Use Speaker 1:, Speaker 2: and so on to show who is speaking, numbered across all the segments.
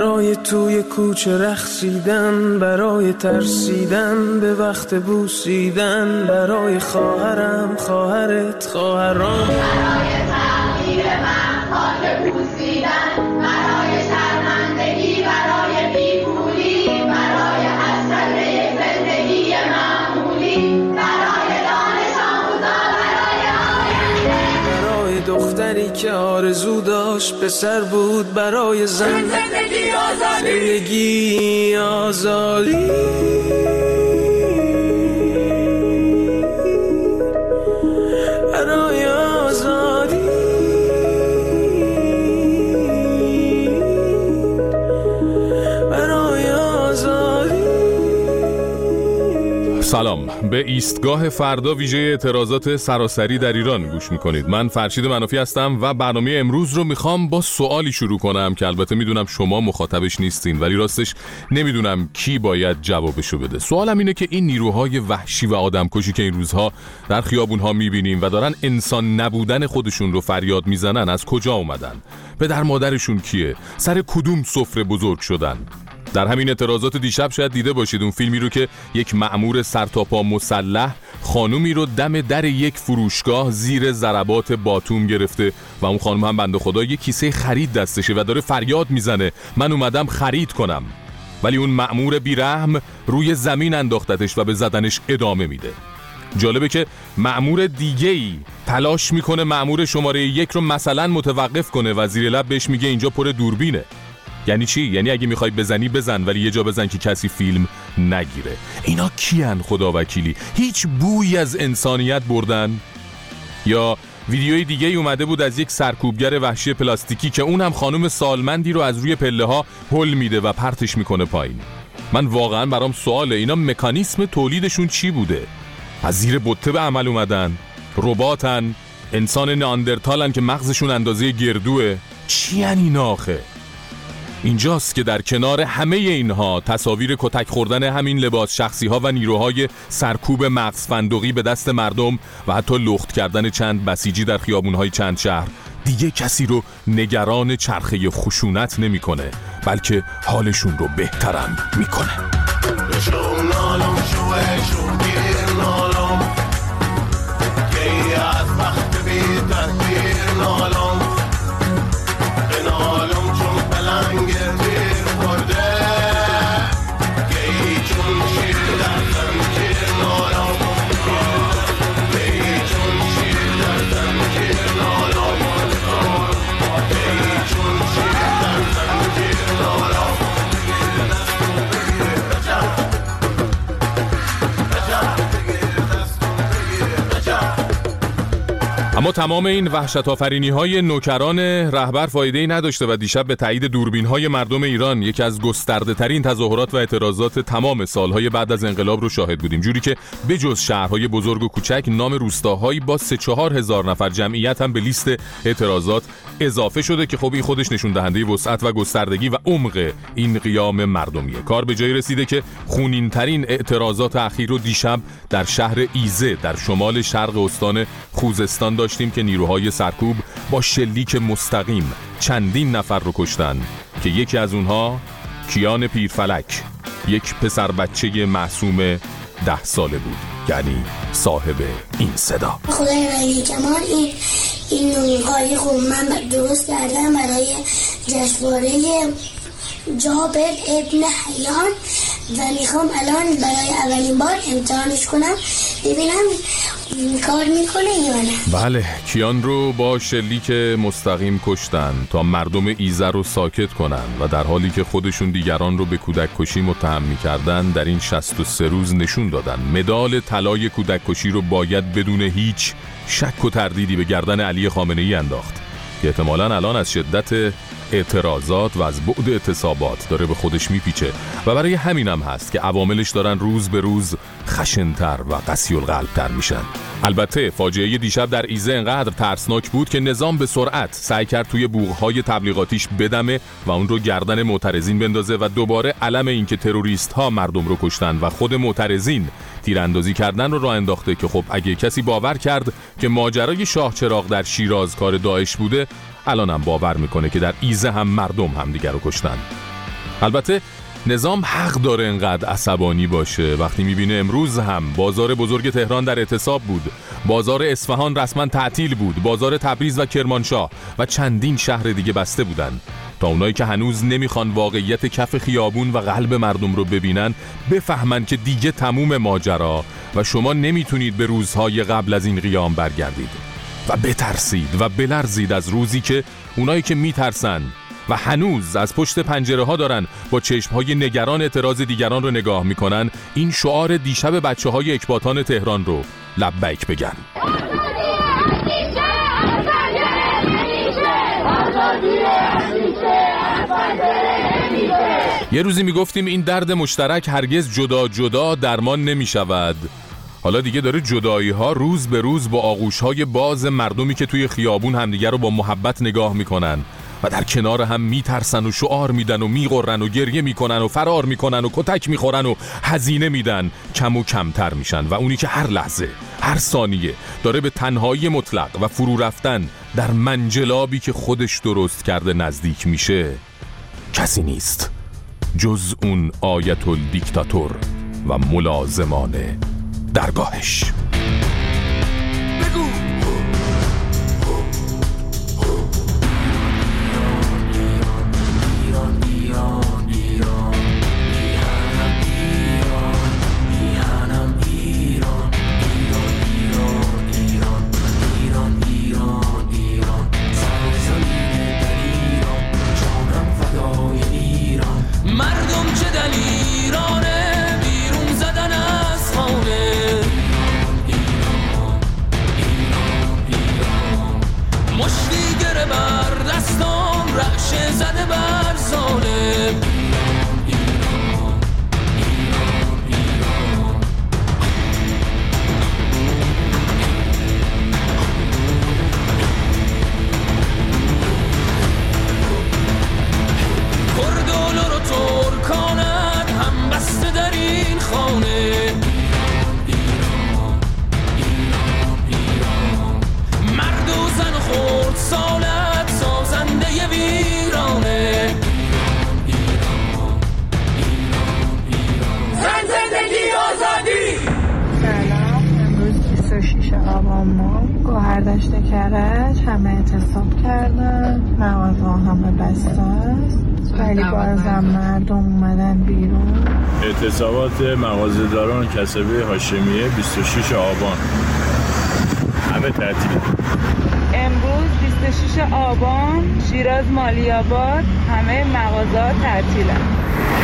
Speaker 1: برای توی کوچه رخصیدن برای ترسیدن به وقت بوسیدن برای خواهرم خواهرت خواهرام. دختری که آرزو داشت پسر بود برای زن.
Speaker 2: زندگی آزادی.
Speaker 1: زندگی آزادی.
Speaker 3: سلام. به ایستگاه فردا ویژه اعتراضات سراسری در ایران گوش می‌کنید. من فرشید منافی هستم و برنامه امروز رو می‌خوام با سوالی شروع کنم که البته می‌دونم شما مخاطبش نیستین ولی راستش نمی‌دونم کی باید جوابشو بده. سوالم اینه که این نیروهای وحشی و آدمکشی که این روزها در خیابونها می‌بینیم و دارن انسان نبودن خودشون رو فریاد می‌زنن از کجا اومدن؟ پدر مادرشون کیه؟ سر کدوم سفره بزرگ شدن؟ در همین اعتراضات دیشب شاید دیده باشید اون فیلمی رو که یک مأمور سرتاپا مسلح خانومی رو دم در یک فروشگاه زیر ضربات باتوم گرفته و اون خانم هم بنده خدا یک کیسه خرید دستشه و داره فریاد می‌زنه. من اومدم خرید کنم. ولی اون مأمور بیرحم روی زمین انداختتش و به زدنش ادامه میده. جالبه که مأمور دیگه ای تلاش می‌کنه مأمور شماره یک رو مثلا متوقف کنه و زیر لب بهش میگه اینجا پر دوربینه. یعنی چی؟ یعنی اگه می‌خوای بزنی بزن ولی یه جا بزن که کسی فیلم نگیره. اینا کیان خدا وکیلی؟ هیچ بویی از انسانیت بردن؟ یا ویدیوی دیگه ای اومده بود از یک سرکوبگر وحشی پلاستیکی که اون هم خانم سالمندی رو از روی پله ها هل میده و پرتش می‌کنه پایین. من واقعا برام سواله اینا مکانیسم تولیدشون چی بوده؟ از زیر بطه به عمل اومدن. رباتن. انسان ناندرتالن که مغزشون اندازه گردوه. چی اینا آخه؟ اینجاست که در کنار همه اینها تصاویر کتک خوردن همین لباس شخصی ها و نیروهای سرکوب مغز فندقی به دست مردم و حتی لخت کردن چند بسیجی در خیابونهای چند شهر دیگه کسی رو نگران چرخه خشونت نمی‌کنه بلکه حالشون رو بهترم می‌کنه. تمام این وحشت آفرینی های نوکران رهبر فایده ای نداشته و دیشب به تایید دوربین های مردم ایران یکی از گسترده ترین تظاهرات و اعتراضات تمام سالهای بعد از انقلاب رو شاهد بودیم. جوری که بجز شهرهای بزرگ و کوچک نام روستاهایی با سه چهار هزار نفر جمعیت هم به لیست اعتراضات اضافه شده که خب این خودش نشون دهنده وسعت و گستردگی و عمق این قیام مردمیه. کار به جایی رسیده که خونین ترین اعتراضات اخیر رو دیشب در شهر ایزه در شمال شرق استان خوزستان داشتیم که نیروهای سرکوب با شلیک مستقیم چندین نفر رو کشتن که یکی از اونها کیان پیرفلک یک پسر بچه معصوم ده ساله بود یعنی صاحب این صدا.
Speaker 4: خدای ولی کمال این این نویهای خوب. من درست کردم برای جشنواره جابر ابن حیان و می‌خوام الان برای اولین بار امتحانش کنم. ببینم کار می‌کنه یا نه.
Speaker 3: بله کیان رو با شلیک مستقیم کشتن تا مردم ایزه رو ساکت کنن و در حالی که خودشون دیگران رو به کودک کشی متهم می‌کردن در این 63 روز نشون دادن. مدال طلای کودک کشی رو باید بدون هیچ شک و تردیدی به گردن علی خامنه ای انداخت. که احتمالا الان از شدت اعتراضات و از بعد اعتصابات داره به خودش میپیچه. و برای همینم هست که عواملش دارن روز به روز خشنتر و قسی القلبتر میشن. البته فاجعه دیشب در ایزه انقدر ترسناک بود که نظام به سرعت سعی کرد توی بوغهای تبلیغاتیش بدمه و اون رو گردن معترضین بندازه و دوباره علم اینکه تروریست ها مردم رو کشتن و خود معترضین تیراندازی کردن رو راه انداخته که خب اگه کسی باور کرد که ماجرای شاه چراغ در شیراز کار داعش بوده الانم باور می‌کنه که در ایزه هم مردم همدیگر رو کشتن. البته نظام حق داره انقدر عصبانی باشه. وقتی می‌بینه امروز هم بازار بزرگ تهران در اعتصاب بود. بازار اصفهان رسما تعطیل بود. بازار تبریز و کرمانشاه و چندین شهر دیگه بسته بودن تا اونایی که هنوز نمی‌خوان واقعیت کف خیابون و قلب مردم رو ببینن بفهمن که دیگه تموم ماجرا و شما نمی‌تونید به روزهای قبل از این قیام برگردید. و بترسید و بلرزید از روزی که اونایی که میترسن و هنوز از پشت پنجره ها دارن با چشم های نگران اعتراض دیگران رو نگاه می‌کنن. این شعار دیشب بچه های اکباتان تهران رو لبیک بگن. یه روزی می‌گفتیم این درد مشترک هرگز جدا جدا درمان نمی شود حالا دیگه داره جدایی ها روز به روز با آغوش های باز مردمی که توی خیابون همدیگه رو با محبت نگاه می‌کنن. و در کنار هم میترسن و شعار میدن و میغرن و گریه می‌کنن و فرار می‌کنن و کتک می‌خورن و هزینه میدن کم و کمتر میشن. و اونی که هر لحظه هر ثانیه داره به تنهایی مطلق و فرو رفتن در منجلابی که خودش درست کرده نزدیک میشه کسی نیست. جز اون آیت الدیکتاتور و ملازمان درگاهش.
Speaker 5: کسبه هاشمیه 26 آبان. همه تعطیل.
Speaker 6: امروز 26 آبان شیراز مالیاباد همه مغازه تعطیلن.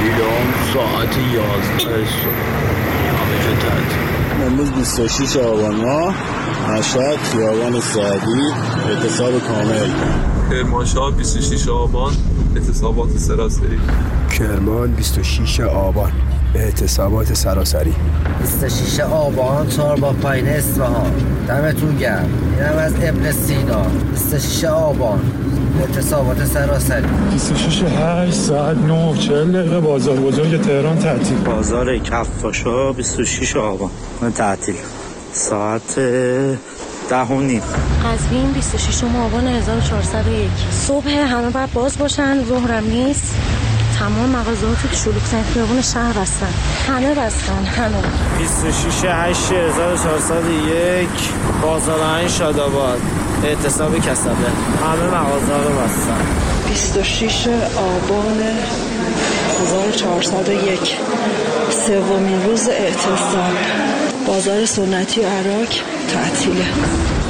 Speaker 5: ایران ساعت 11 صبح.
Speaker 7: امروز 26 آبان ماه مشهد خیابان سعدی اعتصاب کامل.
Speaker 8: کرمانشاه 26 آبان اعتصابات سراسری.
Speaker 9: کرمان 26 آبان اعتصابات سراسری.
Speaker 10: 26 آبان چهار با پایین اصفهان. دمتون گرم. اینم از ابن سینا. 26 آبان. اعتصابات سراسری.
Speaker 11: 26 8 ساعت 9 40 دقیقه بازار. بزرگ تهران تعطیل.
Speaker 12: بازار کفاشا 26 آبان. تعطیل. ساعت ده و نیم.
Speaker 13: قزوین 26 آبان 1401 صبح همه باید باز باشن. ظهرم نیست. تمام مغازه‌ها که شلوغ‌ترین خیابون شهر هستن. همه بستن همه.
Speaker 12: 26 8 1401 بازار شاداباد. اعتصاب کسبه. همه مغازه رو بستن.
Speaker 14: 26 آبان 1401 سومین روز اعتصاب. بازار سنتی عراق تعطیله.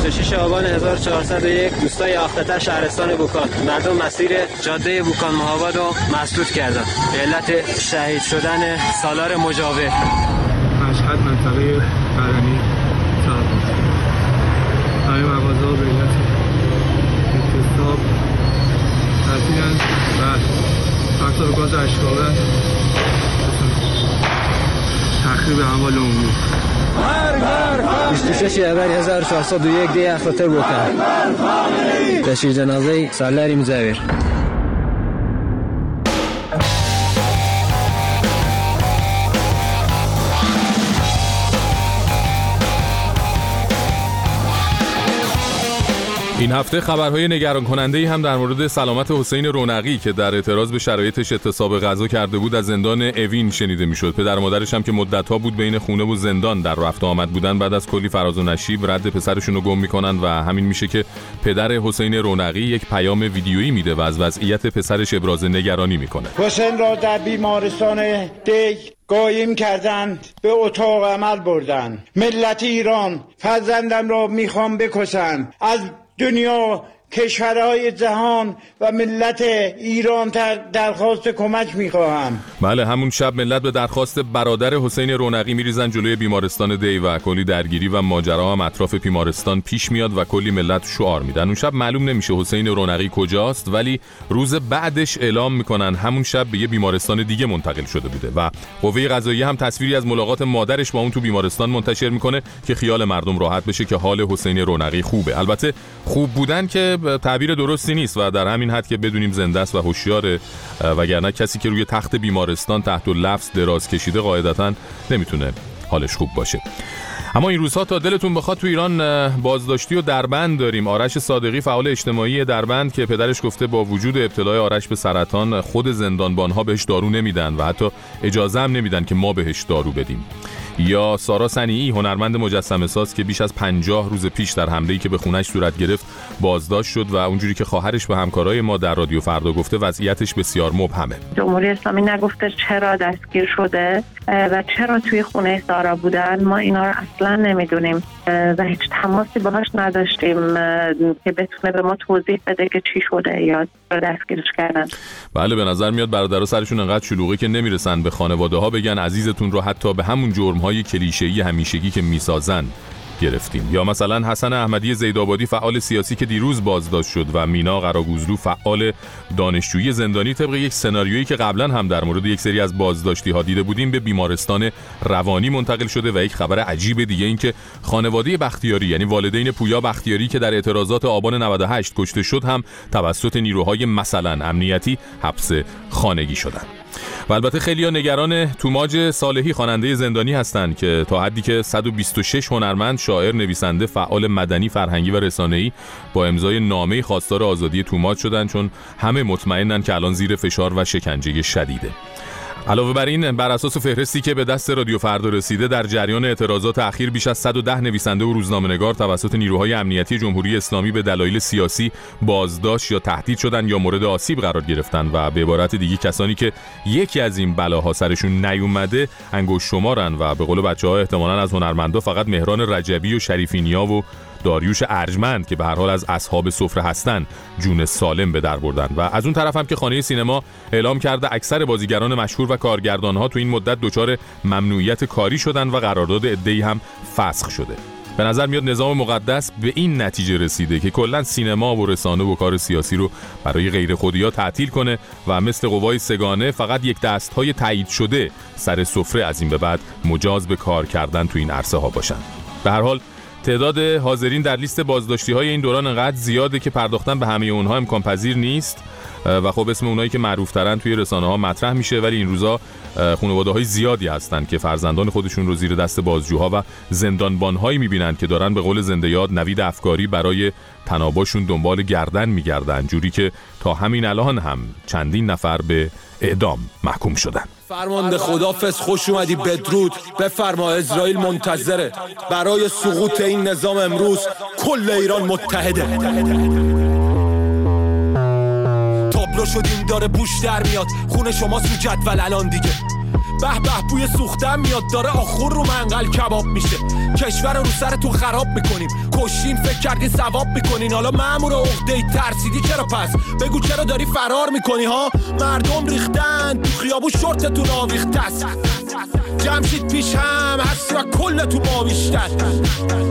Speaker 15: 26 آبان 1401 دوستای آختتر شهرستان بوکان مردم مسیر جاده بوکان مهاباد رو مسدود کردن. به علت شهید شدن سالار مجاور.
Speaker 16: مشهد منطقه برنی صاحب همه مغازه به علت اعتصاب تعطیلن و فقط گاز اشکابه تخریب اموال عمومی
Speaker 15: 26 ابر 1401 دی اختر بکن تشییع جنازه سالاری مزاور
Speaker 3: این هفته خبرهای نگران کننده هم در مورد سلامت حسین رونقی که در اعتراض به شرایطش اعتصاب غذا کرده بود از زندان اوین شنیده می‌شد. پدر مادرش هم که مدتها بود بین خونه و زندان در رفت آمد بودن بعد از کلی فراز و نشیب رد پسرشون رو گم می‌کنن و همین میشه که پدر حسین رونقی یک پیام ویدیویی میده و از وضعیت پسرش ابراز نگرانی می‌کنه.
Speaker 17: حسین را در بیمارستان دی قایم کردند به اتاق عمل بردند ملت ایران فرزندم را می‌خوام بکشند از دنیا کشورهای جهان و ملت ایران درخواست کمک می‌خواهم.
Speaker 3: بله همون شب ملت به درخواست برادر حسین رونقی میریزن جلوی بیمارستان دی و کلی درگیری و ماجرا هم اطراف بیمارستان پیش میاد و کلی ملت شعار میدن. اون شب معلوم نمیشه حسین رونقی کجاست ولی روز بعدش اعلام می‌کنن همون شب به یه بیمارستان دیگه منتقل شده بوده و قوه قضاییه هم تصویری از ملاقات مادرش با اون تو بیمارستان منتشر می‌کنه که خیال مردم راحت بشه که حال حسین رونقی خوبه. البته خوب بودن که تعبیر درستی نیست و در همین حد که بدونیم زنده است و هوشیاره وگرنه کسی که روی تخت بیمارستان تحت و لفظ دراز کشیده قاعدتا نمی‌تونه حالش خوب باشه. اما این روزها تا دلتون بخواد تو ایران بازداشتی و دربند داریم. آرش صادقی فعال اجتماعی دربند که پدرش گفته با وجود ابتلای آرش به سرطان خود زندانبانها بهش دارو نمیدن و حتی اجازه هم نمیدن که ما بهش دارو بدیم. یا سارا سنیعی هنرمند مجسمه ساز که بیش از 50 روز پیش در حمله‌ای که به خونش صورت گرفت بازداشت شد و اونجوری که خواهرش به همکارای ما در رادیو فردا گفته وضعیتش بسیار مبهمه.
Speaker 6: جمهوری اسلامی نگفته چرا دستگیر شده و چرا توی خونه سارا بودن؟ ما اینا رو اصلا نمی‌دونیم. و هیچ تماسی باهاش نداشتیم که بتونه به ما توضیح بده که چی شده یا دستگیرش کردن.
Speaker 3: بله به نظر میاد برادرها سرشون انقدر شلوغی که نمی‌رسن به خانواده ها بگن عزیزتون رو حتی به همون جرم های کلیشه‌ای همیشگی که می‌سازن. گرفتیم. یا مثلا حسن احمدی زیدآبادی فعال سیاسی که دیروز بازداشت شد و مینا قراگوزلو فعال دانشجویی زندانی طبق یک سناریویی که قبلا هم در مورد یک سری از بازداشتی ها دیده بودیم به بیمارستان روانی منتقل شده و یک خبر عجیب دیگه این که خانواده بختیاری یعنی والدین پویا بختیاری که در اعتراضات آبان 98 کشته شد هم توسط نیروهای مثلا امنیتی حبس خانگی شدند. و البته خیلی نگران توماج صالحی خواننده زندانی هستند که تا حدی که 126 هنرمند شاعر نویسنده فعال مدنی فرهنگی و رسانه‌ای با امضای نامه خواستار آزادی توماج شدن چون همه مطمئنن که الان زیر فشار و شکنجه شدیده. علاوه بر این بر اساس فهرستی که به دست رادیو فردا رسیده در جریان اعتراضات اخیر بیش از 110 نویسنده و روزنامه‌نگار توسط نیروهای امنیتی جمهوری اسلامی به دلایل سیاسی بازداشت یا تهدید شدن یا مورد آسیب قرار گرفتن و به عبارت دیگه کسانی که یکی از این بلاها سرشون نیومده انگوش شمارن و به قول بچه ها احتمالاً از هنرمندا فقط مهران رجبی و شریفینیا و داریوش ارجمند که به هر حال از اصحاب سفره هستن جون سالم به در بردن. و از اون طرف هم که خانه سینما اعلام کرده اکثر بازیگران مشهور و کارگردان ها تو این مدت دچار ممنوعیت کاری شدن و قرارداد عده‌ای هم فسخ شده. به نظر میاد نظام مقدس به این نتیجه رسیده که کلا سینما و رسانه و کار سیاسی رو برای غیر خودیا تعطیل کنه و مثل قوای سگانه فقط یک دست های تایید شده سر سفره از این به بعد مجاز به کار کردن تو این عرصه ها باشن. به هر حال تعداد حاضرین در لیست بازداشتی های این دوران انقدر زیاده که پرداختن به همه اونها امکان پذیر نیست و خب اسم اونایی که معروف ترن توی رسانه ها مطرح میشه ولی این روزا خانواده های زیادی هستن که فرزندان خودشون رو زیر دست بازجوها و زندانبان هایی می‌بینن که دارن به قول زنده یاد نوید افکاری برای تناباشون دنبال گردن میگردن جوری که تا همین الان هم چندین نفر به اعدام محکوم شدن.
Speaker 1: فرمانده خدافز خوش اومدی بدرود. بفرما اسرائیل منتظره. برای سقوط این نظام امروز کل ایران متحده. تابلو شدیم داره بوش در میاد. خونه شما سو جدول الان دیگه. به به بوی سوختن میاد داره آخور رو منقل کباب میشه. کشور رو سر تو خراب می‌کنیم. کشین فکر کردی ثواب می‌کنین. حالا مامور عقده ترسیدی چرا پس؟ بگو چرا داری فرار می‌کنی ها؟ مردم ریختن تو خیابو شورتتون آویخته است. جمشید پیش هم هست و کل تو ما بیشتر.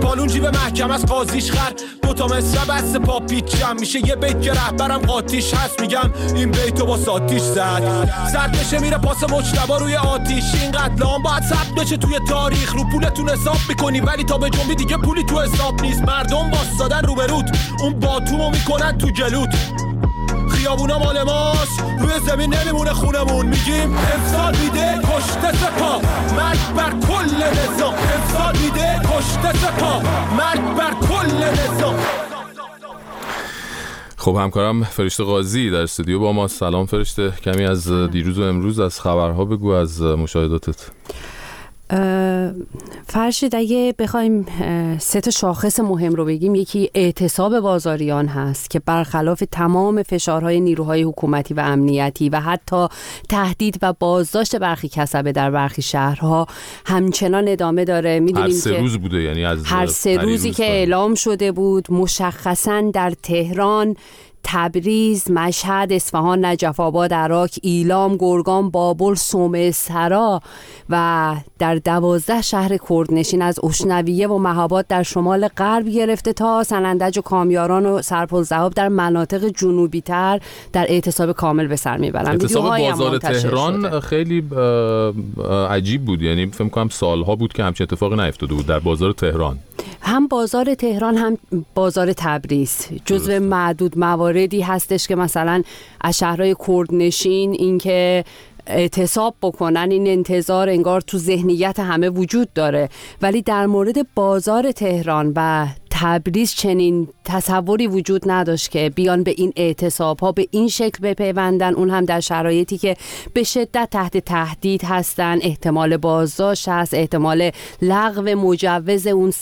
Speaker 1: بالون جیب محکم از قاضیش خر. دوتا مصره بس پا پیچم میشه. یه بیت که رهبرم قاتیش هست میگم این بیتو با ساتیش زد. زرد بشه میره پاس مجتبا روی آتیش. این قتلام باید ثبت بشه توی تاریخ. رو پولتون حساب می‌کنی ولی تا به جنبی دیگه پولی تو حساب نیست. مردم باستادن رو بروت اون باتومو می‌کنن تو جلوت. خیابونا مال ماست. روی زمین نمیمونه خونمون. میگیم امسال میده کشته سپا مرگ بر کل نظام. امسال میده کشته سپا مرگ بر کل نظام.
Speaker 3: خب همکارم فرشته قاضی در استودیو با ما. سلام فرشته. کمی از دیروز و امروز از خبرها بگو از مشاهداتت.
Speaker 18: فرشید اگه بخوایم سه تا شاخص مهم رو بگیم یکی اعتصاب بازاریان هست که برخلاف تمام فشارهای نیروهای حکومتی و امنیتی و حتی تهدید و بازداشت برخی کسبه در برخی شهرها همچنان ادامه داره.
Speaker 3: می‌دونیم هر سه روز بوده یعنی از
Speaker 18: هر سه روزی که اعلام شده بود مشخصا در تهران تبریز، مشهد، اصفهان، نجف آباد، عراق، ایلام، گرگان، بابل، سومه سرا و در دوازده شهر کردنشین از اشنویه و مهاباد در شمال غرب گرفته تا سنندج و کامیاران و سرپل در مناطق جنوبی تر در اعتصاب کامل به سر می‌برن
Speaker 3: اعتصاب بازار تهران
Speaker 18: شده.
Speaker 3: خیلی عجیب بود. یعنی فکر کنم سالها بود که همچین اتفاقی نیفتاده بود در بازار تهران.
Speaker 18: هم بازار تهران هم بازار تبریز. جزو معدود مواردی هستش که مثلا از شهرهای کردنشین اینکه اعتصاب بکنن این انتظار انگار تو ذهنیت همه وجود داره. ولی در مورد بازار تهران و تبریز چنین تصوری وجود نداشت که بیان به این اعتصاب ها به این شکل بپیوندن. اون هم در شرایطی که به شدت تحت تهدید هستن. احتمال بازداشت هست احتمال لغو مجوز اون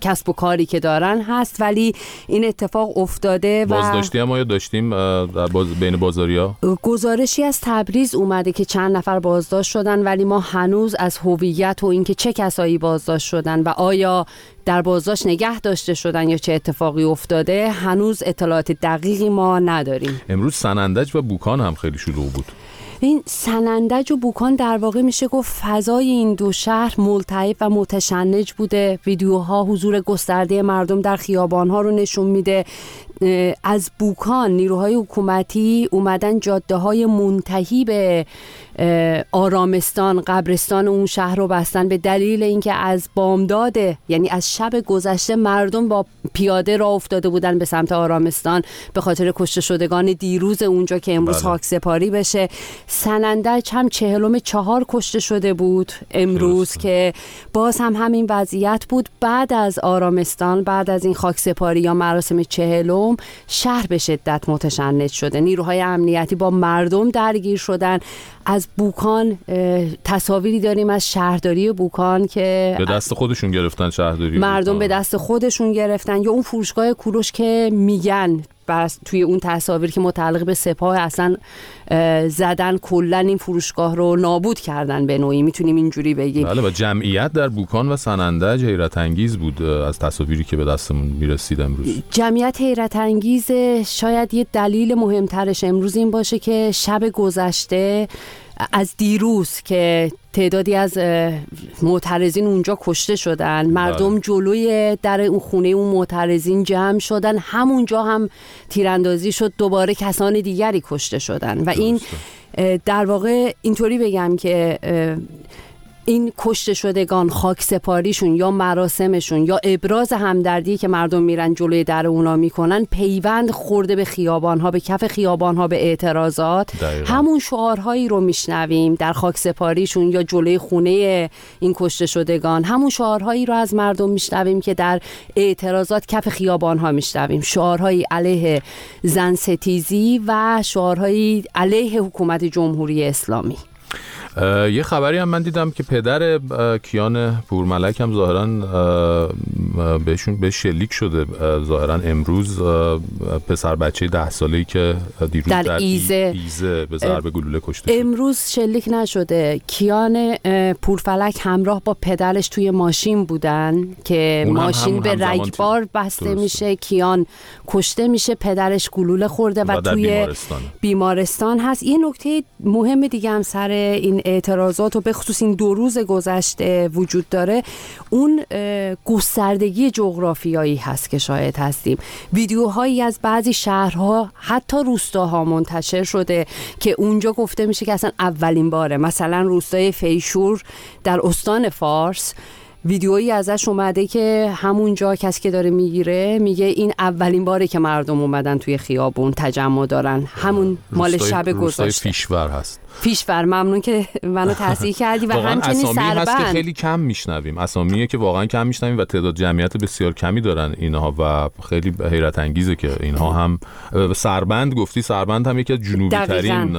Speaker 18: کسب و کاری که دارن هست. ولی این اتفاق افتاده و
Speaker 3: بازداشتی هم آیا داشتیم در باز بین بازاریا
Speaker 18: گزارشی از تبریز اومده که چند نفر بازداشت شدن ولی ما هنوز از هویت و اینکه چه کسایی بازداشت شدن و آیا در بازداشت نگه داشته شدن یا چه اتفاقی افتاده هنوز اطلاعات دقیقی ما نداریم.
Speaker 3: امروز سنندج و بوکان هم خیلی شلوغ بود.
Speaker 18: این سنندج و بوکان در واقع میشه گفت فضای این دو شهر ملتهب و متشنج بوده. ویدیوها حضور گسترده مردم در خیابانها رو نشون میده. از بوکان نیروهای حکومتی اومدن جاده های منتهی به آرامستان قبرستان اون شهر رو بستن به دلیل اینکه از بامداد یعنی از شب گذشته مردم با پیاده را افتاده بودن به سمت آرامستان به خاطر کشته شدگان دیروز اونجا که امروز بله. خاک سپاری بشه. سنندج هم چهلم چهار کشته شده بود امروز که باز هم همین وضعیت بود. بعد از آرامستان بعد از این خاک سپاری یا مراسم چهلم شهر به شدت متشنج شده. نیروهای امنیتی با مردم درگیر شدن. از بوکان تصاویری داریم از شهرداری بوکان که
Speaker 3: به دست خودشون گرفتن شهرداری
Speaker 18: مردم به دست خودشون گرفتن. یا اون فروشگاه کوروش که میگن بس توی اون تصاویر که متعلق به سپاه اصلا زدن کلا این فروشگاه رو نابود کردن به نوعی. می‌تونیم اینجوری بگیم.
Speaker 3: بله و جمعیت در بوکان و سنندج حیرت انگیز بود از تصاویری که به دستمون می‌رسید امروز.
Speaker 18: جمعیت حیرت انگیز شاید یه دلیل مهمترش امروز این باشه که شب گذشته از دیروز که تعدادی از معترضین اونجا کشته شدن مردم بله. جلوی در اون خونه اون معترضین جمع شدن همونجا هم تیراندازی شد دوباره کسان دیگری کشته شدن. و این در واقع اینطوری بگم که این کشته شدگان خاک سپاریشون یا مراسمشون یا ابراز همدردی که مردم میرن جلوی در اونا می‌کنن پیوند خورده به خیابان ها به کف خیابان ها به اعتراضات. همون شعارهایی رو میشنویم در خاک سپاریشون یا جلوی خونه این کشته شدگان. همون شعارهایی رو از مردم میشنویم که در اعتراضات کف خیابان ها میشنویم. شعارهایی علیه زن ستیزی و شعارهایی علیه حکومت جمهوری اسلامی.
Speaker 3: یه خبری هم من دیدم که پدر کیان پورملک هم ظاهرا بهشون به شلیک شده ظاهرا امروز پسر بچه ده ساله که دیروز
Speaker 18: در, در ایزه,
Speaker 3: ایزه به ضرب گلوله کشته
Speaker 18: امروز شلیک نشده. کیان پورفلک همراه با پدرش توی ماشین بودن که ماشین به رگبار بسته میشه. کیان کشته میشه پدرش گلوله خورده و, و توی بیمارستان. بیمارستان هست. یه نکته مهم دیگه هم سر این اعتراضات و به خصوص این دو روز گذشته وجود داره اون گستردگی جغرافیایی هست که شاید هستیم. ویدیوهایی از بعضی شهرها حتی روستاها منتشر شده که اونجا گفته میشه که اصلا اولین باره. مثلا روستای فیشور در استان فارس ویدیویی ازش اومده که همونجا کسی که داره می‌گیره میگه این اولین باره که مردم اومدن توی خیابون تجمع دارن. همون مال شب گذشته.
Speaker 3: فیشور هست.
Speaker 18: پیشور ممنون که منو تصحیح کردی و همچنین
Speaker 3: اسامی هست که
Speaker 18: سربند.
Speaker 3: خیلی کم میشنویم. اسامیه که واقعا کم میشنویم و تعداد جمعیت بسیار کمی دارن اینها و خیلی حیرت انگیزه که اینها هم سربند گفتی. سربند هم یکی از جنوبی ترین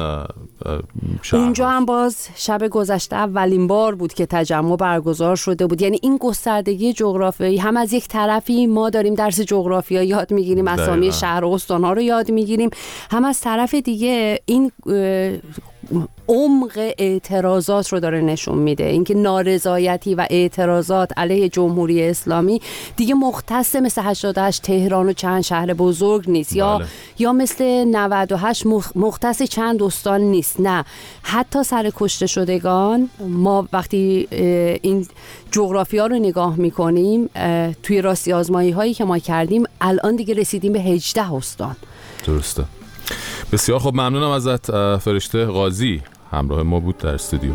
Speaker 18: اونجا هم باز شب گذشته اولین بار بود که تجمع برگزار شده بود. یعنی این گستردگی جغرافیایی هم از یک طرفی ما داریم درس جغرافیا یاد می‌گیریم اسامی. شهر و استانها رو یاد می‌گیریم. هم از طرف دیگه این عمق اعتراضات رو داره نشون میده. اینکه نارضایتی و اعتراضات علیه جمهوری اسلامی دیگه مختص مثل 88 تهران و چند شهر بزرگ نیست. یا
Speaker 3: بله.
Speaker 18: یا مثل 98 مخ- مختص چند استان نیست. نه. حتی سر کشته شدگان ما وقتی این جغرافیا رو نگاه می‌کنیم توی راستی آزمایی هایی که ما کردیم الان دیگه رسیدیم به 18 استان.
Speaker 3: درسته. بسیار خب ممنونم ازت فرشته قاضی همراه ما بود در استودیو.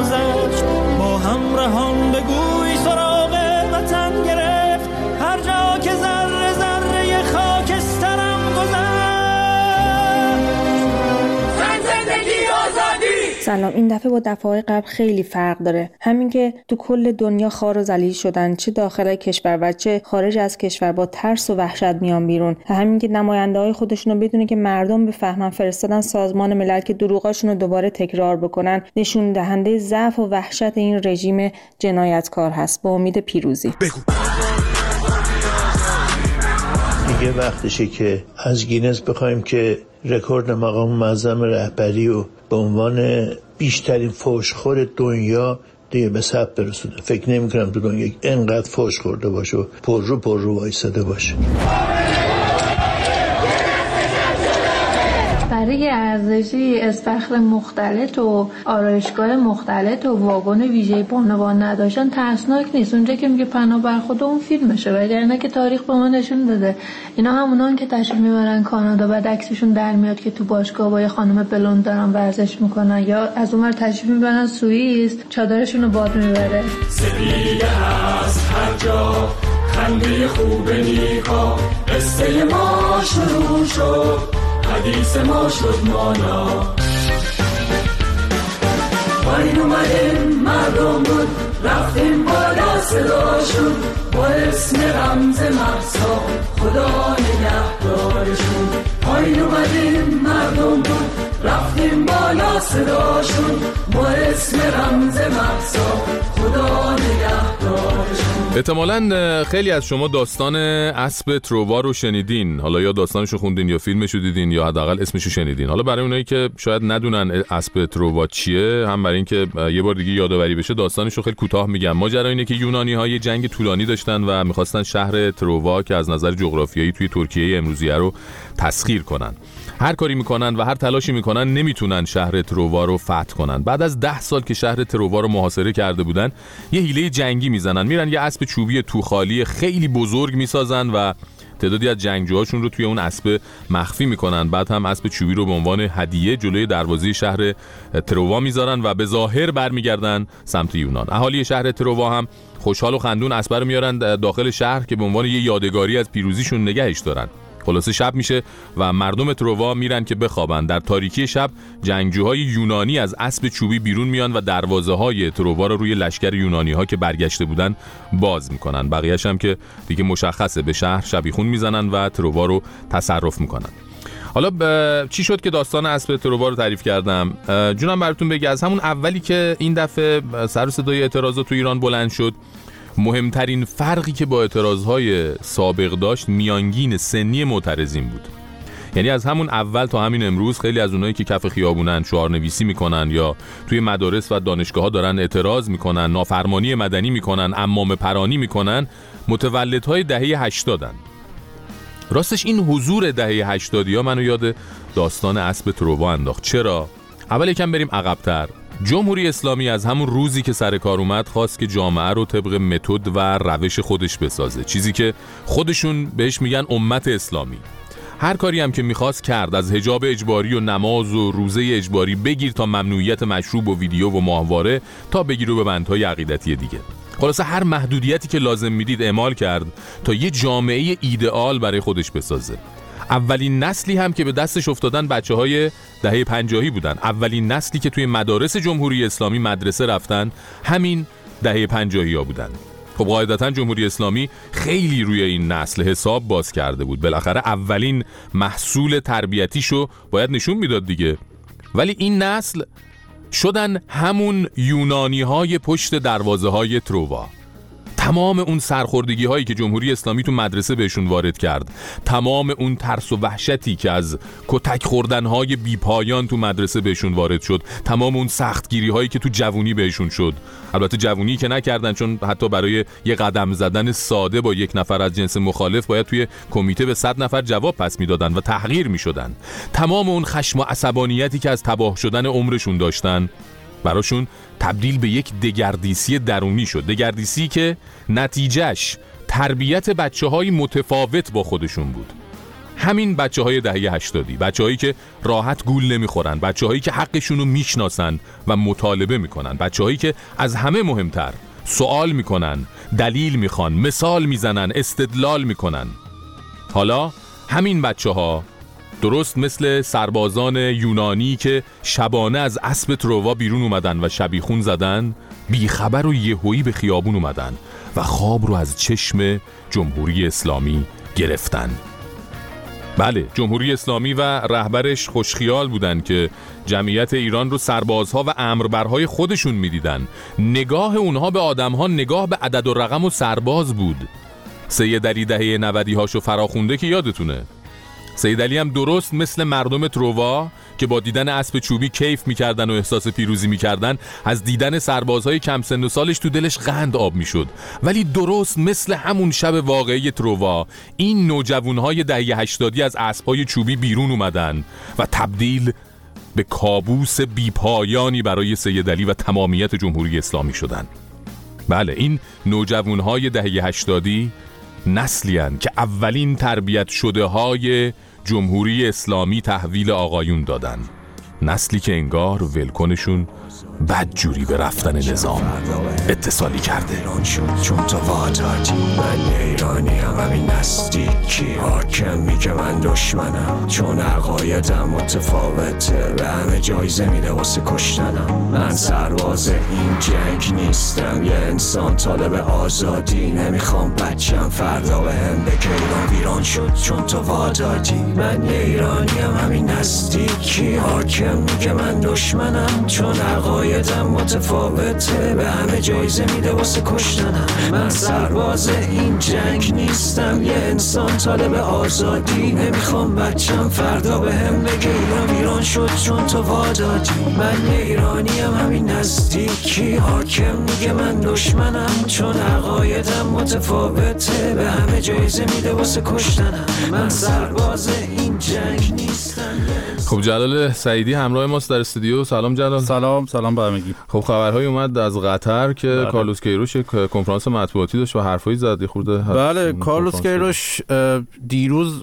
Speaker 2: گذشت. با همراهان بگوی سراغ
Speaker 6: سلام این دفعه با دفعه قبل خیلی فرق داره. همین که تو کل دنیا خار و ذلیل شدن چه داخل کشور و چه خارج از کشور با ترس و وحشت میان بیرون. و همین که نماینده های خودشون رو بدونه که مردم بفهمن فرستادن سازمان ملل که دروغاشون رو دوباره تکرار بکنن. نشون دهنده ضعف و وحشت این رژیم جنایتکار هست. با امید پیروزی.
Speaker 19: دیگه وقتشه که از گینز بخوایم که رکورد مقام معظم رهبری و به عنوان بیشترین فوشخور دنیا دیگه به ثبت برسونه فکر نمی کنم تو دنیا انقدر فوش خورده باشه و پر رو پر رو وایساده باشه.
Speaker 20: برای ارزشی استخر مختلط و آرایشگاه مختلط و واگن ویژه بانوان نداشتن ترسناک نیست. اونجا که میگه پناه بر خدا اون فیلمشه وگرنه که تاریخ به ما نشون داده. اینا همونان که تشریف می‌برن کانادا بعد عکسشون در میاد که تو باشگاه با یه خانم بلوند دارن ورزش می‌کنن یا از اونور تشریف می‌برن سوئیس چادرشون رو باد می‌بره.
Speaker 2: خنده خوب نیکا قصه ما شروع شد. حدیث ما شد مانا. پایین اومدیم مردم بود رفتیم بالا صداشون با اسم رمز محسا خدا نگهدارشون. پایین اومدیم مردم بود رفتیم بالا صداشون با اسم رمز محسا خدا نگهدارشون.
Speaker 3: احتمالا خیلی از شما داستان اسب ترووا رو شنیدین. حالا یا داستانشو خوندین یا فیلمشو دیدین یا حداقل اسمشو شنیدین. حالا برای اونایی که شاید ندونن اسب ترووا چیه هم برای اینکه یه بار دیگه یادآوری بشه داستانشو خیلی کوتاه میگم. ماجرا اینه که یونانی ها جنگ طولانی داشتن و می‌خواستن شهر ترووا که از نظر جغرافیایی توی ترکیه امروزیه رو تسخیر کنن. هر کاری می‌کنن و هر تلاشی می‌کنن نمی‌تونن شهر ترووا رو فتح کنن. بعد از ده سال که شهر ترووا رو محاصره کرده بودن یه حیله جنگی می‌زنن. میرن یه اسب چوبی توخالی خیلی بزرگ می‌سازن و تعدادی از جنگجوهاشون رو توی اون اسب مخفی می‌کنن. بعد هم اسب چوبی رو به عنوان هدیه جلوی دروازه شهر تروا می‌ذارن و به ظاهر برمیگردن سمت یونان. اهالی شهر تروا هم خوشحال و خندون اسب رو میارن داخل شهر که به عنوان یه یادگاری از پیروزیشون نگهش دارن. خلاصه شب میشه و مردم تروا میرن که بخوابن. در تاریکی شب جنگجوهای یونانی از اسب چوبی بیرون میان و دروازه های تروا رو روی لشکر یونانی ها که برگشته بودن باز می‌کنن. بقیهش هم که دیگه مشخصه به شهر شبیخون می‌زنن و تروا رو تصرف می‌کنن. حالا ب... چی شد که داستان اسب تروا رو تعریف کردم؟ جونم براتون بگه از همون اولی که این دفعه سر و صدای اعتراضات تو ایران بلند شد مهمترین فرقی که با اعتراضهای سابق داشت میانگین سنی معترضین بود. یعنی از همون اول تا همین امروز خیلی از اونایی که کف خیابونن شعار نویسی می‌کنن یا توی مدارس و دانشگاه ها دارن اعتراض می‌کنن نافرمانی مدنی می‌کنن امام پرانی می‌کنن متولدهای دهه 80 راستش این حضور دهه 80 ها منو یاد داستان اسب تروا انداخت. چرا؟ اول یکم بریم عقبتر. جمهوری اسلامی از همون روزی که سر کار اومد خواست که جامعه رو طبق متد و روش خودش بسازه. چیزی که خودشون بهش میگن امت اسلامی. هر کاری هم که می‌خواست کرد از هجاب اجباری و نماز و روزه اجباری بگیر تا ممنوعیت مشروب و ویدیو و ماهواره تا بگیر به بندهای عقیدتی دیگه. خلاصه هر محدودیتی که لازم می‌دید اعمال کرد تا یه جامعه ایدئال برای خودش بسازه. اولین نسلی هم که به دستش افتادن بچه های دهه پنجاهی بودن. اولین نسلی که توی مدارس جمهوری اسلامی مدرسه رفتن همین دهه پنجاهی ها بودن. خب قاعدتا جمهوری اسلامی خیلی روی این نسل حساب باز کرده بود. بالاخره اولین محصول تربیتیشو باید نشون می‌داد دیگه. ولی این نسل شدن همون یونانی های پشت دروازه های تروا تمام اون سرخوردگی هایی که جمهوری اسلامی تو مدرسه بهشون وارد کرد تمام اون ترس و وحشتی که از کتک خوردن های بیپایان تو مدرسه بهشون وارد شد تمام اون سختگیری هایی که تو جوونی بهشون شد. البته جوونی که نکردن چون حتی برای یه قدم زدن ساده با یک نفر از جنس مخالف باید توی کمیته به صد نفر جواب پس می‌دادن و تحقیر می‌شدن. تمام اون خشم و عصبانیتی که از تباه شدن عمرشون داشتن براشون تبدیل به یک دگردیسی درونی شد. دگردیسی که نتیجهش تربیت بچه های متفاوت با خودشون بود. همین بچه های دهه هشتادی بچه هایی که راحت گول نمی‌خورن بچه هایی که حقشون رو می‌شناسن و مطالبه می‌کنن بچه هایی که از همه مهمتر سوال می‌کنن دلیل می‌خوان مثال می‌زنن استدلال می‌کنن. حالا همین بچه ها درست مثل سربازان یونانی که شبانه از اسب تروا بیرون اومدن و شبیخون زدن بیخبر و یهویی به خیابون اومدن و خواب رو از چشم جمهوری اسلامی گرفتن. بله جمهوری اسلامی و رهبرش خوشخیال بودن که جمعیت ایران رو سربازها و امربرهای خودشون می‌دیدن. نگاه اونها به آدمها نگاه به عدد و رقم و سرباز بود. سید علی دهه نودی هاشو فراخونده که یادتونه؟ سید علی هم درست مثل مردم تروا که با دیدن اسب چوبی کیف می‌کردن و احساس پیروزی می‌کردن از دیدن سربازهای کم سن و سالش تو دلش قند آب می‌شد. ولی درست مثل همون شب واقعی تروا این نوجوانهای دهه هشتادی از اسبهای چوبی بیرون اومدن و تبدیل به کابوس بیپایانی برای سید علی و تمامیت جمهوری اسلامی شدن. بله این نوجوانهای دهه هشتادی نسلی که اولین تربیت شده های جمهوری اسلامی تحویل آقایون دادن. نسلی که انگار ولکنشون بد جوری به رفتن نظام اتصالی کرده.
Speaker 21: چون تو وادادی من ایرانی هم همین نستیکی حاکم میگه من دشمنم چون عقایدم متفاوته. به همه جایزه میده واسه کشتنم. من سرواز این جنگ نیستم. یه انسان طالب آزادی. نمی‌خوام بچم. فردا به هم بگه ایران ویران شد. چون تو وادادی من ایرانی هم همین نستیکی حاکم میگه من دشمنم چون عقایدم متفاوته. به همه جایزه میده واسه کشتنم. من سرباز این جنگ نیستم. یه انسان طالب آزادی. نمی‌خوام بچم. فردا به هم بگه ایران ویران شد چون تو وادادی. من یه ایرانی هم همین نزدیکی. حاکم میگه من دشمنم. چون عقایدم متفاوته. به همه جایزه میده واسه کشتنم. من سرباز این جنگ نیستم.
Speaker 3: خب جلال سعیدی همراه ماست در استودیو. سلام جلال.
Speaker 22: سلام سلام برمگی
Speaker 3: خب خبرهایی اومد از قطر که
Speaker 22: بله.
Speaker 3: کارلوس کیروش کنفرانس مطبوعاتی داشت و حرفایی زد. خورده
Speaker 22: بله کارلوس کیروش دیروز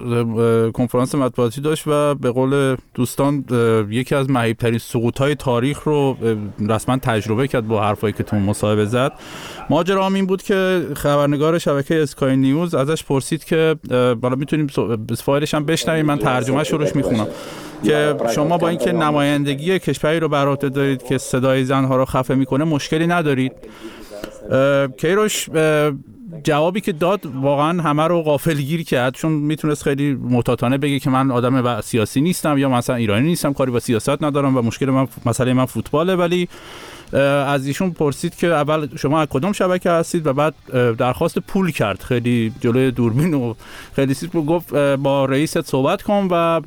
Speaker 22: کنفرانس مطبوعاتی داشت و به قول دوستان یکی از مهیبترین سقوط های تاریخ رو رسما تجربه کرد با حرفایی که تو مصاحبه زد. ماجرا این بود که خبرنگار شبکه اسکای نیوز ازش پرسید که اه، حالا می‌تونیم فایلش هم بشنویم. من ترجمهش رو روش می‌خونم. که شما با اینکه نمایندگی کشوری رو بر عهده دارید که صدای زنها رو خفه می‌کنه مشکلی ندارید. کیروش جوابی که داد واقعا همه رو غافلگیر کرد چون می‌تونست خیلی محتاطانه بگه که من آدم و- سیاسی نیستم یا مثلا ایرانی نیستم کاری با سیاست ندارم و مشکل من مسئله من فوتباله ولی از ایشون پرسید که اول شما از کدام شبکه هستید و بعد درخواست پول کرد. خیلی جلوی دوربین و خیلی سیت گفت با رئیست صحبت کن و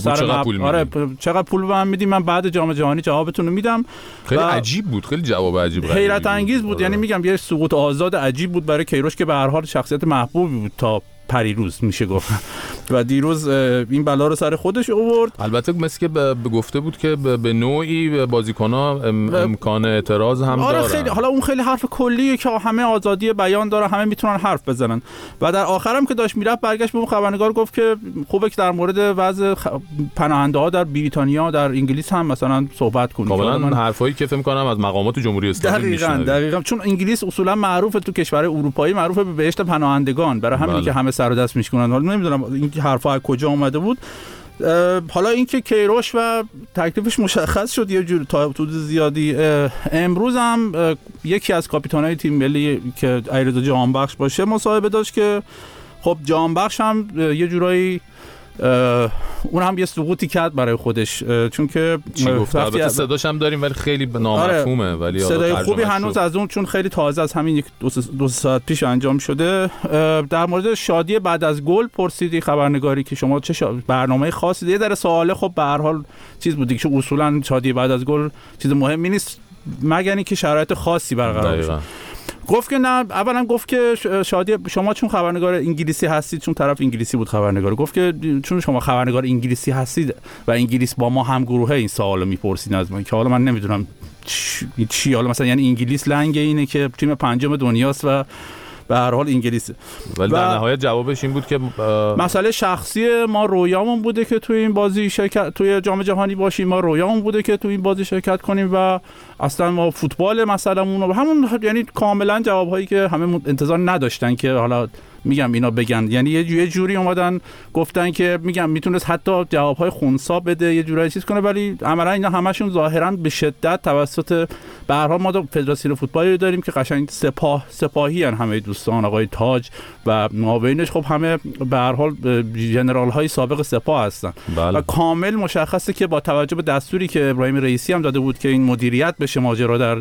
Speaker 22: سر
Speaker 3: چقدر پول.
Speaker 22: آره چقدر پول به من میدی؟ من بعد جام جهانی جوابتون رو میدم.
Speaker 3: خیلی عجیب بود. خیلی جواب عجیب
Speaker 22: حیرت
Speaker 3: بود.
Speaker 22: انگیز بود. یعنی میگم یه سقوط آزاد عجیب بود برای کیروش که به هر حال شخصیت محبوبی بود تا پریروز میشه گفت. و دیروز این بلا رو سر خودش آورد.
Speaker 3: البته مثل که به گفته بود که به نوعی بازیکن‌ها امکان اعتراض هم
Speaker 22: آره
Speaker 3: دارن.
Speaker 22: خیلی حالا اون خیلی حرف کلیه که همه آزادی بیان داره همه می‌تونن حرف بزنن. و در آخرم که داشت می‌رفت برگشت به اون خبرنگار گفت که خوبه که در مورد وضع خ... پناهنده ها در بریتانیا در انگلیس هم مثلا صحبت کنید.
Speaker 3: کاملا
Speaker 22: من...
Speaker 3: حرفایی که فکر می‌کنم از مقامات جمهوری اسلامی
Speaker 22: دقیقاً دقیقاً. چون انگلیس اصولا معروفه تو کشور اروپایی معروفه به بهشت پناهندگان. برای همین
Speaker 3: بله.
Speaker 22: که همه سر و دست میشکنن. حالا نمی‌دونم این حرفا از کجا اومده بود. حالا اینکه کیروش و تکلیفش مشخص شد یه جور تا حدود زیادی امروز هم یکی از کاپیتانای تیم ملی که ایرزا جهانبخش باشه مصاحبه داشت که خب جهانبخش هم یه جورایی اون هم یه سقوطی کرد برای خودش چون که
Speaker 3: چی
Speaker 22: وقتی
Speaker 3: البته صداش هم داریم ولی خیلی نامفهومه ولی حالا
Speaker 22: صدای خوبی هنوز از اون چون خیلی تازه از همین یک دو, دو ساعت پیش انجام شده. در مورد شادی بعد از گل پرسیدی خبرنگاری که شما چه شا... برنامه خاصی یه در سواله خب به هر حال چیز بودی که اصولا شادی بعد از گل چیز مهمی نیست مگر اینکه شرایط خاصی برقرار. گفت که نه اولا گفت که شادی شما چون خبرنگار انگلیسی هستید چون طرف انگلیسی بود خبرنگار گفت که چون شما خبرنگار انگلیسی هستید و انگلیس با ما هم گروهه این سوالو می‌پرسید از من که حالا من نمی‌دونم چی حالا مثلا یعنی انگلیس لنگ اینه که تیم پنجم دنیاست و به هر حال انگلیسه
Speaker 3: ولی
Speaker 22: و-
Speaker 3: در نهایت جوابش این بود که
Speaker 22: مسئله شخصی ما رویامون بوده که توی این بازی شرکت توی جام جهانی باشیم ما رویامون بوده که توی این بازی شرکت کنیم و اصلا ما فوتبال و همون یعنی کاملا جوابهایی که همه انتظار نداشتن که حالا میگم اینا بگن. یعنی یه جو- یه جوری اومدن گفتن که میگم می‌تونست حتی جوابهای خونسا بده یه جورایی چیز کنه ولی عملا اینا همشون ظاهرا به شدت توسط به هر حال ما فدراسیون فوتبالی رو داریم که قشنگ سپاه سپاهی هن همه دوستان آقای تاج و معاونش خب همه به هر حال ژنرال های سابق سپاه هستن.
Speaker 3: بله.
Speaker 22: و کامل مشخصه که با توجه به دستوری که ابراهیم رئیسی هم داده بود که این مدیریت بشه ماجرا در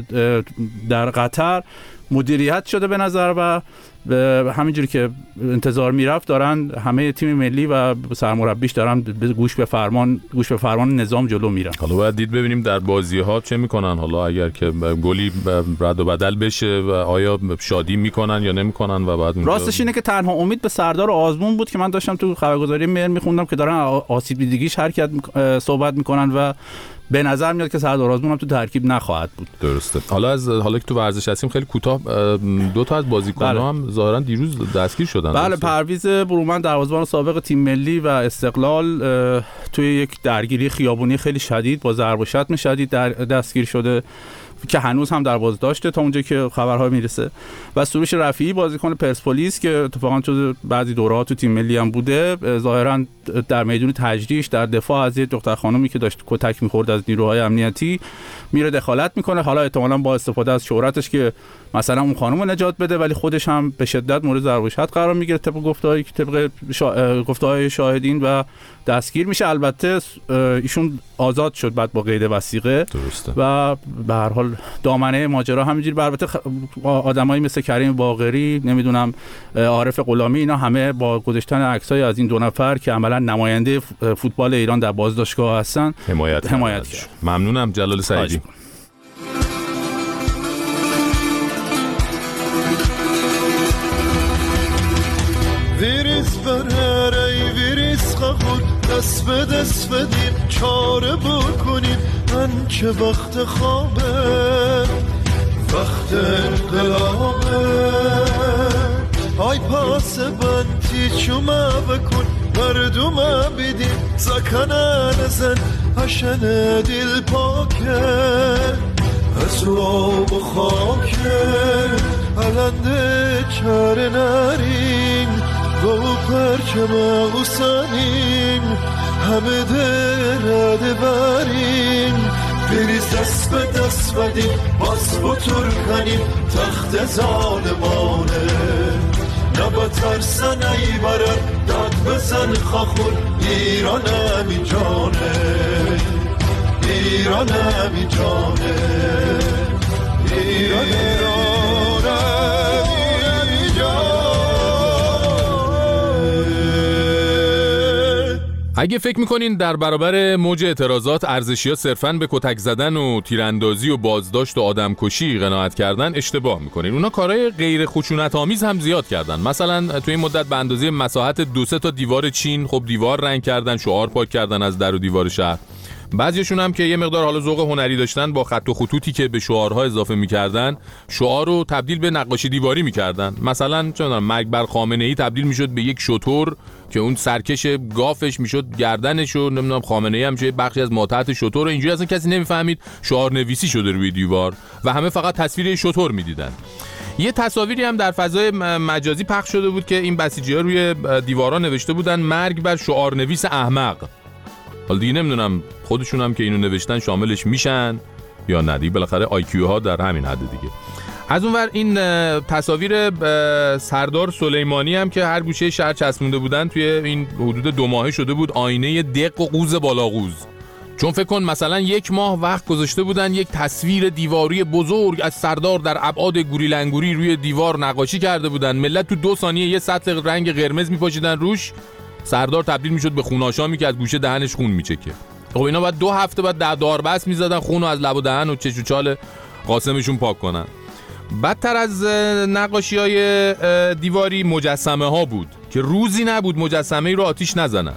Speaker 22: در قطر مدیریت شده به نظر و به همینجوری که انتظار می‌رفت دارن همه تیم ملی و سرمربیش دارن به گوش به فرمان گوش به فرمان نظام جلو میرن.
Speaker 3: حالا باید دید ببینیم در بازی ها چه می‌کنن. حالا اگر که گلی رد و بدل بشه و آیا شادی می‌کنن یا نمی‌کنن و بعد اونجا-
Speaker 22: راستش اینه که تنها امید به سردار آزمون بود که من داشتم تو خبرگزاری مهر میخوندم که دارن آسیب دیدگیش حرکت صحبت می‌کنن و به نظر میاد که سردار آزمون هم تو ترکیب نخواهد بود
Speaker 3: درسته حالا از حالا که تو ورزش هستیم خیلی کوتاه اه، دو تا از بازیکن‌ها
Speaker 22: بله.
Speaker 3: هم ظاهرا دیروز دستگیر شدن
Speaker 22: بله
Speaker 3: درسته؟
Speaker 22: پرویز برومند دروازه‌بان سابق تیم ملی و استقلال توی یک درگیری خیابونی خیلی شدید با ضرب و شتم شدید در دستگیر شده که هنوز هم در بازداشته تا اونجا که خبرها می‌رسه. و سروش رفیعی بازیکن پرسپولیس که اتفاقا تو بعضی دوره‌ها تو تیم ملی هم بوده اه، ظاهرا در میدون تجریش در دفاع از یه دختر خانومی که داشت کتک می‌خورد از نیروهای امنیتی میره دخالت می‌کنه. حالا احتمالاً با استفاده از شهرتش که مثلا اون خانم رو نجات بده ولی خودش هم به شدت مورد ضرب قرار می‌گیره طبق که طبق شا... گفته‌های شاهدین و دستگیر میشه. البته ایشون آزاد شد بعد با قید وسیقه.
Speaker 3: درسته.
Speaker 22: و به هر حال دامنه ماجرا همینجوری بر البته خ... آدمایی مثل کریم باقری نمی‌دونم عارف غلامی اینا همه با گذاشتن عکسای از این دو نفر که عملا نماینده فوتبال ایران در بازداشتگاه هستن
Speaker 3: حمایت
Speaker 22: حمایت.
Speaker 3: ممنونم جلال سعیدی.
Speaker 23: ویریز برر ای ویریز خخور دست به دست بدیم چاره بکنیم. من که وقت خوابه وقت انقلابه های پاس بنتی چوما بکن مردم بیدیم زکنه نزن هشن دل پاکه. از رو و خاکه علنده چاره نرین و او پرچم اوسانین همه درده برین بریز دست به دست بدیم باز بطور کنیم تخت ظالمانه. نبا ترسن ای برن داد بزن خاخور ایران همی جانه. ایران همی جانه. ایران.
Speaker 3: اگه فکر می‌کنین در برابر موج اعتراضات ارزشی ها صرفاً به کتک زدن و تیراندازی و بازداشت و آدمکشی قناعت کردن اشتباه می‌کنین. اونا کارهای غیر خشونت آمیز هم زیاد کردن. مثلا تو این مدت به اندازه مساحت دو سه تا دیوار چین خب دیوار رنگ کردن شعار پاک کردن از در و دیوار شهر. بعضیشون هم که یه مقدار حالا ذوق هنری داشتن با خط و خطوطی که به شعارها اضافه می‌کردن شعار رو تبدیل به نقاشی دیواری می‌کردن. مثلا چون مرگ بر خامنه ای تبدیل می‌شد به یک شطور که اون سرکش گافش می‌شد گردنش و نمی‌دونم خامنه ای هم بخشی از ماتحت شطور اینجوری اصلا کسی نمی‌فهمید شعار نویسی شده روی دیوار و همه فقط تصویر شطور می‌دیدن. یه تصاویری هم در فضای مجازی پخش شده بود که این بسیجی ها روی دیوارا نوشته بودن مرگ بر شعار نویس احمق. حالا دیگه نمی‌دونم خودشون هم که اینو نوشتن شاملش میشن یا نه. دیگه بالاخره آیکیو ها در همین حد دیگه. از اونور این تصاویر سردار سلیمانی هم که هر گوشه شهر چسبونده بودن توی این حدود دو ماهه شده بود آینه دق و قوز بالاقوز چون فکر کن مثلا یک ماه وقت گذاشته بودن یک تصویر دیواری بزرگ از سردار در ابعاد گوریلنگوری روی دیوار نقاشی کرده بودن. ملت تو دو ثانیه یه سطل رنگ قرمز میپاشیدن روش. سردار تبدیل می‌شد به خوناشامی که از گوشه دهنش خون میچکه. خب اینا بعد دو هفته بعد در داربست می‌زدن خون از لب و دهن و چش و چال قاسمشون پاک کنن. بدتر از نقاشی های دیواری مجسمه ها بود که روزی نبود مجسمه ای رو آتیش نزنن.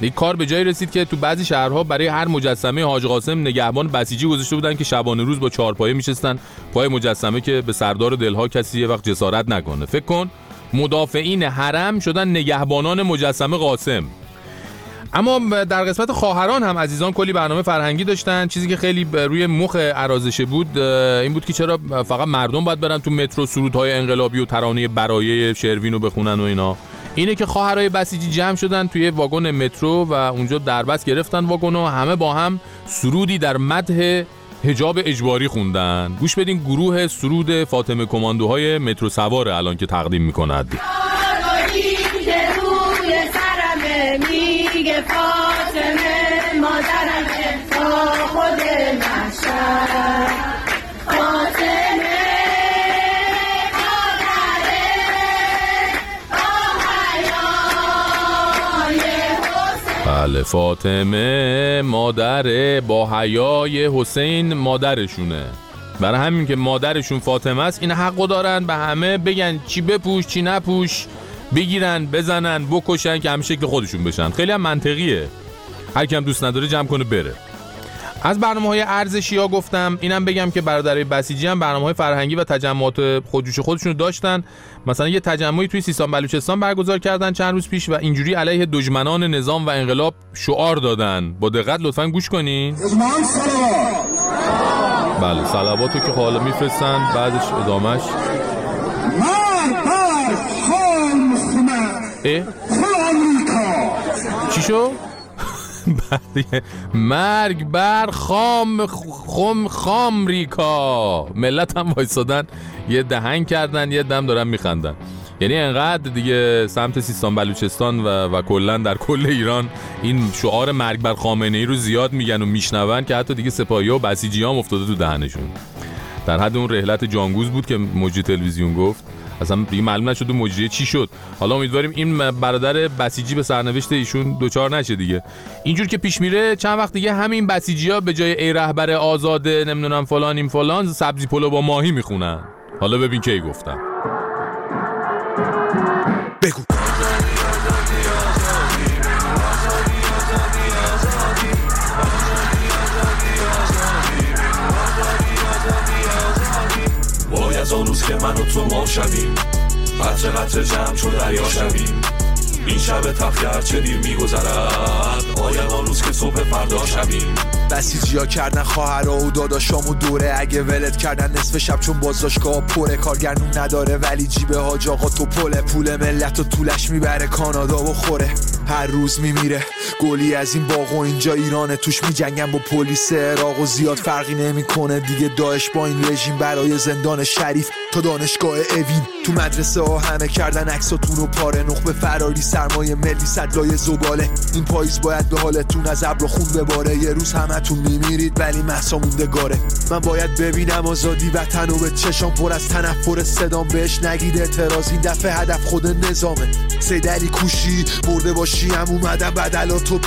Speaker 3: یک کار به جایی رسید که تو بعضی شهرها برای هر مجسمه حاج قاسم نگهبان بسیجی گذاشته بودن که شبانه روز با چهارپایه میشستن پای مجسمه که به سردار دلها کسی یه وقت جسارت نکنه. فکر کن مدافعین حرم شدن نگهبانان مجسمه قاسم. اما در قسمت خواهران هم عزیزان کلی برنامه فرهنگی داشتن. چیزی که خیلی روی مخ ارازشه بود این بود که چرا فقط مردم باید برن تو مترو سرودهای انقلابی و ترانه برای شروین رو بخونن و اینا. اینه که خواهرای بسیجی جمع شدن توی واگن مترو و اونجا دربست گرفتن واگن و همه با هم سرودی در مدح هجاب اجباری خوندن. گوش بدین گروه سرود فاطمه کماندوهای مترو سوار الان که تقدیم می‌کند. فاطمه مادرم خود بله فاطمه مادر با حیای حسین مادرشونه. برای همین که مادرشون فاطمه است این حقو دارن به همه بگن چی بپوش چی نپوش بگیرن بزنن بکشن که همه شکل خودشون بشن. خیلی هم منطقیه. هر کم دوست نداره جمع کنه بره. از برنامه های ارزشی ها گفتم اینم بگم که برادرای بسیجی هم برنامه های فرهنگی و تجمعات خودجوش خودشون داشتن. مثلا یه تجمعی توی سیستان بلوچستان برگزار کردن چند روز پیش و اینجوری علیه دشمنان نظام و انقلاب شعار دادن. با دقت لطفا گوش کنین. بله صلواتو که حالا میفرستن بعدش ادامش چی شو؟ مرگ بر خام خم خام ریکا. ملت هم وایسادن. یه دهنگ کردن یه دم دارن میخندن. یعنی انقدر دیگه سمت سیستان بلوچستان و, و کلا در کل ایران این شعار مرگ بر خامنه ای رو زیاد میگن و میشنون که حتی دیگه سپاهی و بسیجی هم افتاده تو دهنشون. در حد اون رحلت جانگوز بود که موجی تلویزیون گفت. اصلا دیگه معلوم نشد اون مجریه چی شد. حالا امیدواریم این برادر بسیجی به سرنوشت ایشون دوچار نشه دیگه. اینجور که پیش میره چند وقت دیگه همین بسیجی ها به جای ای رهبر آزاده نمی‌دونم فلان این فلان سبزی پلو با ماهی می‌خونن. حالا ببین کی گفتم بگو.
Speaker 21: آن روز که من و تو ما شویم. قطر قطر جمع چون دریا شویم. این شب تخیه چه دیر میگذرد. آید آن که صبح فردا شویم؟
Speaker 24: بسیجیا کردن خواهرا و داداشامو دوره. اگه ولت کردن نصف شب چون بازداشتگاه پره کارگرنون نداره. ولی جیبه ها آقا تو پله. پول ملت و طولش می‌بره. کانادا و خوره. هر روز میمیره. گلی از این باغ و اینجا ایرانه. توش میجنگن با پلیس عراق و زیاد فرقی نمی‌کنه. دیگه داعش با این رژیم برای زندان شریف تا دانشگاه اوین. تو مدرسه ها همه کردن عکساتون و پاره. نخبه فراری سرمایه ملی صدلای زباله. این پاییز باید به حالتون از ابر خون بباره. یه روز همتون میمیرید ولی محسا موندگاره من باید ببینم آزادی وطن و به چشام پر از تنفر صدام بهش نگید اعتراض این دفعه هدف خود نظامه. سید علی کوشی مرده باشه خوشیم اومدم بدل تو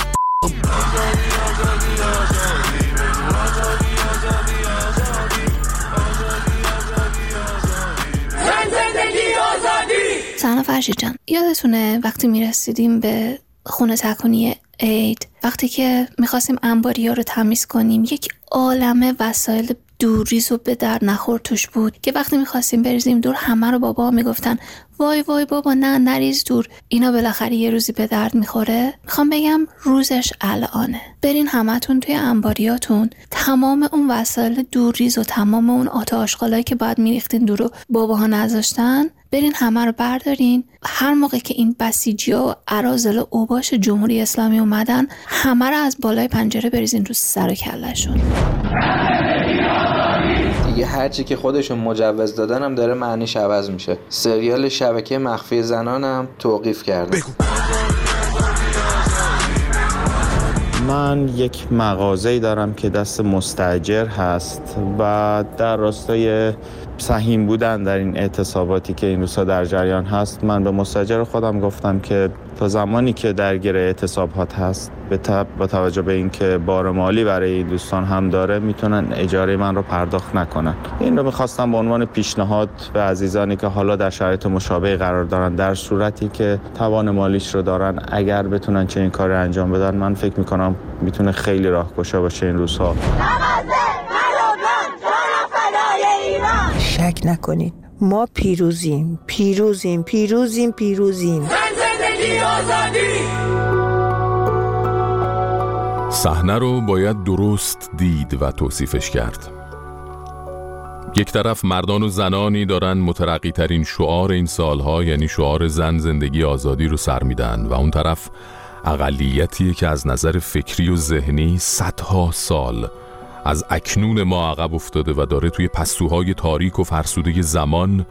Speaker 25: سلام فرشید جان. یادتونه وقتی می‌رسیدیم به خونه تکونی عید. وقتی که می‌خواستیم انباری ها رو تمیز کنیم یک عالم وسایل دوریز و به در نخور توش بود که وقتی می‌خواستیم بریزیم دور همه رو بابا می‌گفتن وای وای بابا نه نریز دور اینا بالاخره یه روزی به درد می‌خوره. می‌خوام بگم روزش الانه. برین همتون توی انباریاتون تمام اون وسایل دوریز و تمام اون آت آشغالایی که باید میریختین دور و باباها نذاشتن برین همه رو بردارین. هر موقع که این بسیجی و عرازل و اوباش جمهوری اسلامی اومدن همه رو از بالای پنجره بریزین رو سر و کلشون
Speaker 26: هرچی که خودشون مجوز دادن هم داره معنیش عوض میشه. سریال شبکه مخفی زنانم توقیف کرده.
Speaker 27: من یک مغازه‌ای دارم که دست مستجر هست و در راستای سهیم بودن در این اعتصاباتی که این روزها در جریان هست من به مستجر خودم گفتم که تا زمانی که درگیر اعتصابات هست به با توجه به اینکه بار مالی برای این دوستان هم داره می‌تونن اجاره من رو پرداخت نکنن. این رو می‌خواستم به عنوان پیشنهاد به عزیزانی که حالا در شرایط مشابه قرار دارن در صورتی که توان مالیش رو دارن اگر بتونن چه این کار انجام بدن من فکر می‌کنم می‌تونه خیلی راهگشا باشه این روزها.
Speaker 28: شک نکنید. ما پیروزیم پیروزیم پیروزیم پیروزیم.
Speaker 3: صحنه رو باید درست دید و توصیفش کرد. یک طرف مردان و زنانی دارن مترقی ترین شعار این سالها یعنی شعار زن زندگی آزادی رو سر میدن و اون طرف اقلیتیه که از نظر فکری و ذهنی صدها سال از اکنون ما عقب افتاده و داره توی پستوهای تاریک و فرسوده زمان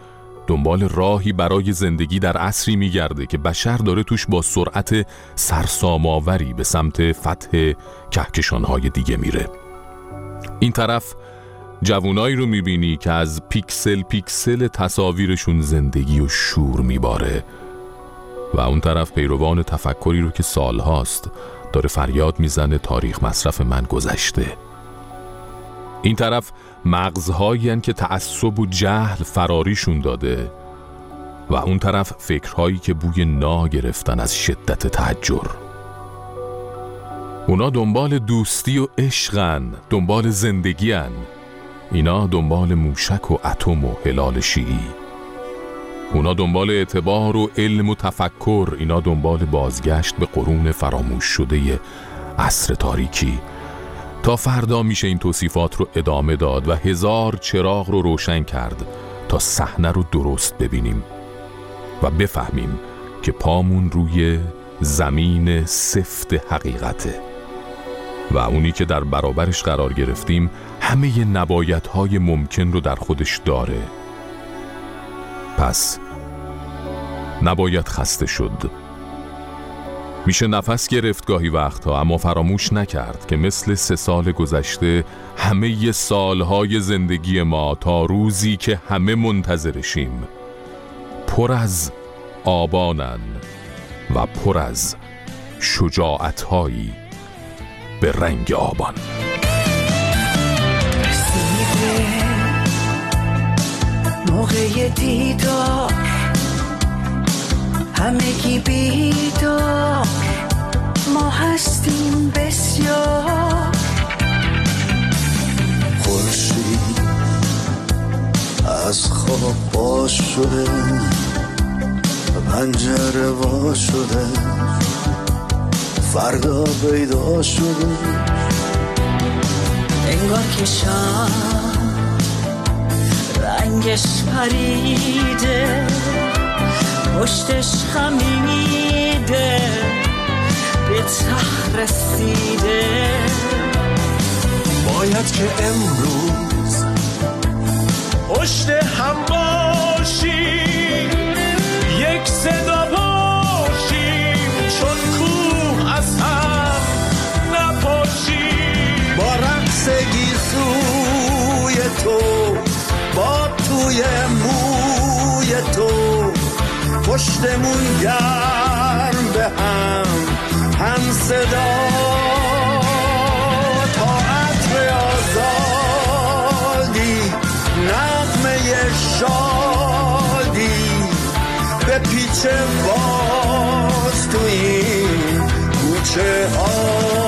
Speaker 3: دنبال راهی برای زندگی در عصری میگرده که بشر داره توش با سرعت سرساماوری به سمت فتح کهکشانهای دیگه میره. این طرف جوونایی رو می‌بینی که از پیکسل پیکسل تصاویرشون زندگی و شور میباره. و اون طرف پیروان تفکری رو که سالهاست داره فریاد می‌زنه تاریخ مصرف من گذشته. این طرف مغزهایی که تعصب و جهل فراریشون داده و اون طرف فکرهایی که بوی نا گرفتن از شدت تحجر. اونا دنبال دوستی و عشقن دنبال زندگیان اینا دنبال موشک و اتم و هلال شیعی. اونا دنبال اعتبار و علم و تفکر. اینا دنبال بازگشت به قرون فراموش شده عصر تاریکی. تا فردا میشه این توصیفات رو ادامه داد و هزار چراغ رو روشن کرد تا صحنه رو درست ببینیم و بفهمیم که پامون روی زمین سفت حقیقته و اونی که در برابرش قرار گرفتیم همه نبایت های ممکن رو در خودش داره. پس نباید خسته شد. میشه نفس گرفت گاهی وقتها اما فراموش نکرد که مثل سه سال گذشته همه سالهای زندگی ما تا روزی که همه منتظرشیم پر از آبانن و پر از شجاعتهایی به رنگ آبان.
Speaker 28: موقع دیدار. همگی بیدار. ما هستیم بسیار.
Speaker 23: خورشید از خواب باش شده پنجره وا شده فردا پیدا شده.
Speaker 28: انگار که شام رنگش پریده. پشتش خمیده به ته رسیده.
Speaker 1: باید که امروز پشت هم باشیم یک صدا
Speaker 23: پشتمون گرم به
Speaker 29: هم هم صدا تا عطر آزادی نغمه شادی به پیچ باز تو این کوچه ها.